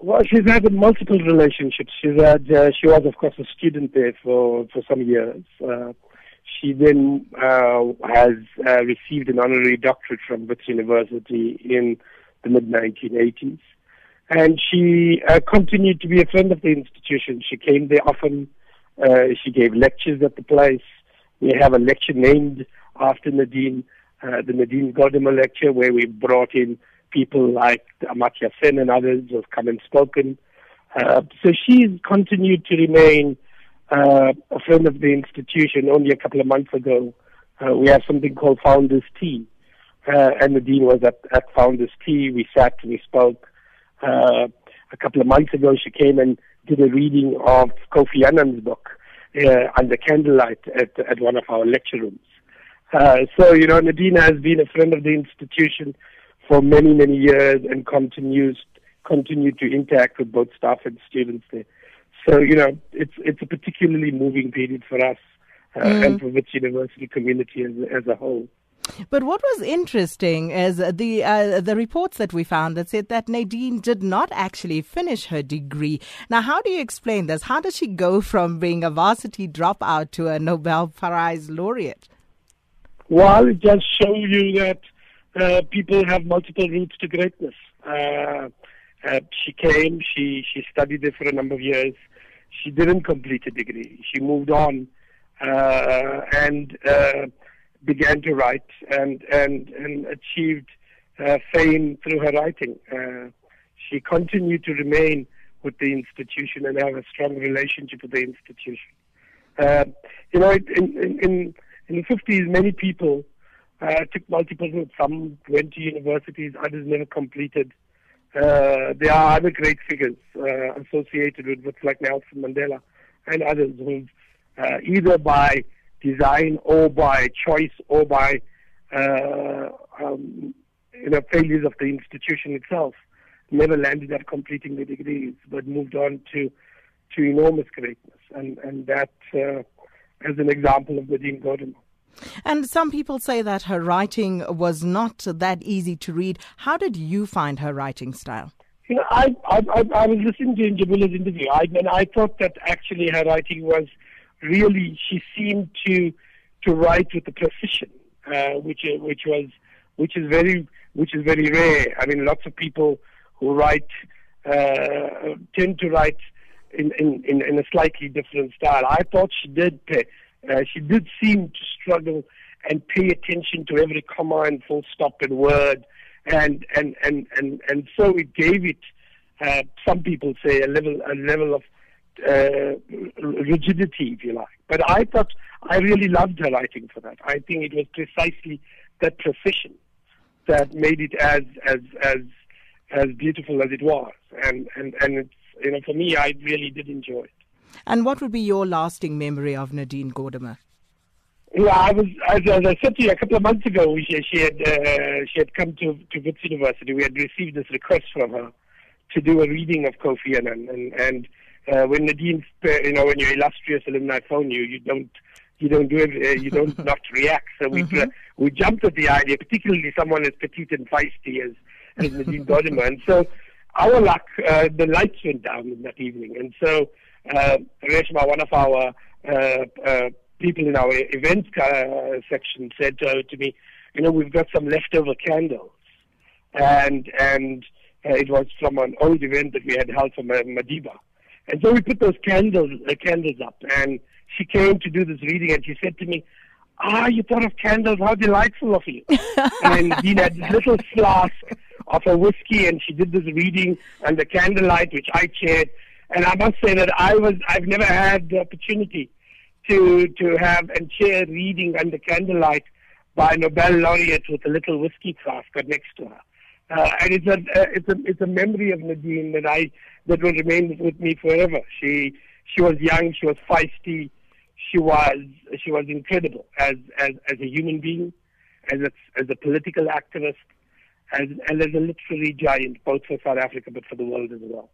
Well, she's had multiple relationships. She's had, uh, she was, of course, a student there for, for some years. Uh, she then uh, has uh, received an honorary doctorate from Wits University in the mid 1980s. And she uh, continued to be a friend of the institution. She came there often. Uh, she gave lectures at the place. We have a lecture named after Nadine, uh, the Nadine Gordimer lecture, where we brought in people like Amartya Sen and others have come and spoken. Uh, so she's continued to remain uh, a friend of the institution. Only a couple of months ago, uh, we have something called Founders Tea. Uh, Nadine was at, at Founders Tea. We sat, we spoke. Uh, a couple of months ago, she came and did a reading of Kofi Annan's book uh, under candlelight at, at one of our lecture rooms. So, you know, Nadine has been a friend of the institution for many, many years and continues continue to interact with both staff and students there. So, you know, it's it's a particularly moving period for us uh, mm. and for Wits University community as, as a whole. But what was interesting is the uh, the reports that we found that said that Nadine did not actually finish her degree. Now, how do you explain this? How does she go from being a varsity dropout to a Nobel Prize laureate? Well, it just shows you that uh, people have multiple routes to greatness. Uh, uh, she came, she, she studied there for a number of years. She didn't complete a degree. She moved on uh, and uh, began to write and, and, and achieved fame through her writing. she continued to remain with the institution and have a strong relationship with the institution. you know, in, in, in the 50s, many people uh, took multiple routes. Some went to universities, others never completed. Uh, there are other great figures uh, associated with Wits like Nelson Mandela and others who, uh, either by design or by choice or by uh, um, you know failures of the institution itself, never landed up completing the degrees, but moved on to to enormous greatness, and and that uh, as an example of the Nadine Gordimer. And some people say that her writing was not that easy to read. How did you find her writing style? You know, I, I, I, was listening to Njabulo's interview, I, and I thought that actually her writing was really, she seemed to to write with a precision, uh, which which was which is very which is very rare. I mean, lots of people who write uh, tend to write in, in, in, in a slightly different style. I thought she did uh, she did seem to struggle and pay attention to every comma and full stop and word, and and and and and so it gave it. Uh, some people say a level a level of uh, rigidity, if you like. But I thought I really loved her writing for that. I think it was precisely that precision that made it as as as as beautiful as it was, and and and it's you know for me I really did enjoy it. And what would be your lasting memory of Nadine Gordimer? Yeah, I was, as, as, I said to you a couple of months ago, she, she had uh, she had come to to Wits University. We had received this request from her to do a reading of Kofi Annan, and and uh, when Nadine, you know, when your illustrious alumni phone you, you don't you don't do it, uh, you don't not react. So we mm-hmm. we jumped at the idea, particularly someone as petite and feisty as as Nadine Gordimer, and so our luck, uh, the lights went down in that evening, and so uh, Reshma, one of our uh, uh, people in our event uh, section, said to me, "You know, we've got some leftover candles, and and it was from an old event that we had held uh, Madiba, and so we put those candles candles up, and she came to do this reading, and she said to me." Ah, you thought of candles. How delightful of you. and he had this little flask of a whiskey, and she did this reading under candlelight, which I chaired. And I must say that I was, I've never had the opportunity to, to have and chair reading under candlelight by Nobel laureate with a little whiskey cask next to her. Uh, and it's a, uh, it's a, it's a memory of Nadine that I, that will remain with me forever. She, she was young, she was feisty, she was, she was incredible as, as, as a human being, as a, as a political activist, as, and as a literary giant, both for South Africa but for the world as well.